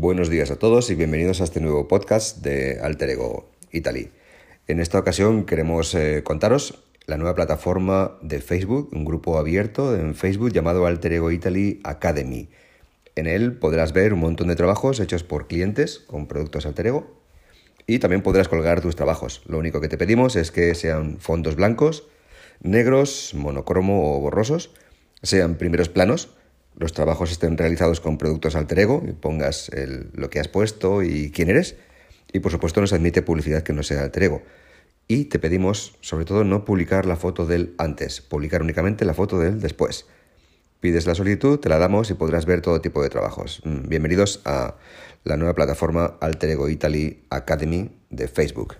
Buenos días a todos y bienvenidos a este nuevo podcast de Alter Ego Italy. En esta ocasión queremos eh, contaros la nueva plataforma de Facebook, un grupo abierto en Facebook llamado Alter Ego Italy Academy. En él podrás ver un montón de trabajos hechos por clientes con productos Alter Ego y también podrás colgar tus trabajos. Lo único que te pedimos es que sean fondos blancos, negros, monocromo o borrosos, sean primeros planos los trabajos estén realizados con productos alter ego y pongas lo que has puesto y quién eres. Y por supuesto nos admite publicidad que no sea alter ego. Y te pedimos, sobre todo, no publicar la foto del antes, publicar únicamente la foto del después. Pides la solicitud, te la damos y podrás ver todo tipo de trabajos. Mm, bienvenidos a la nueva plataforma Alter Ego Italy Academy de Facebook.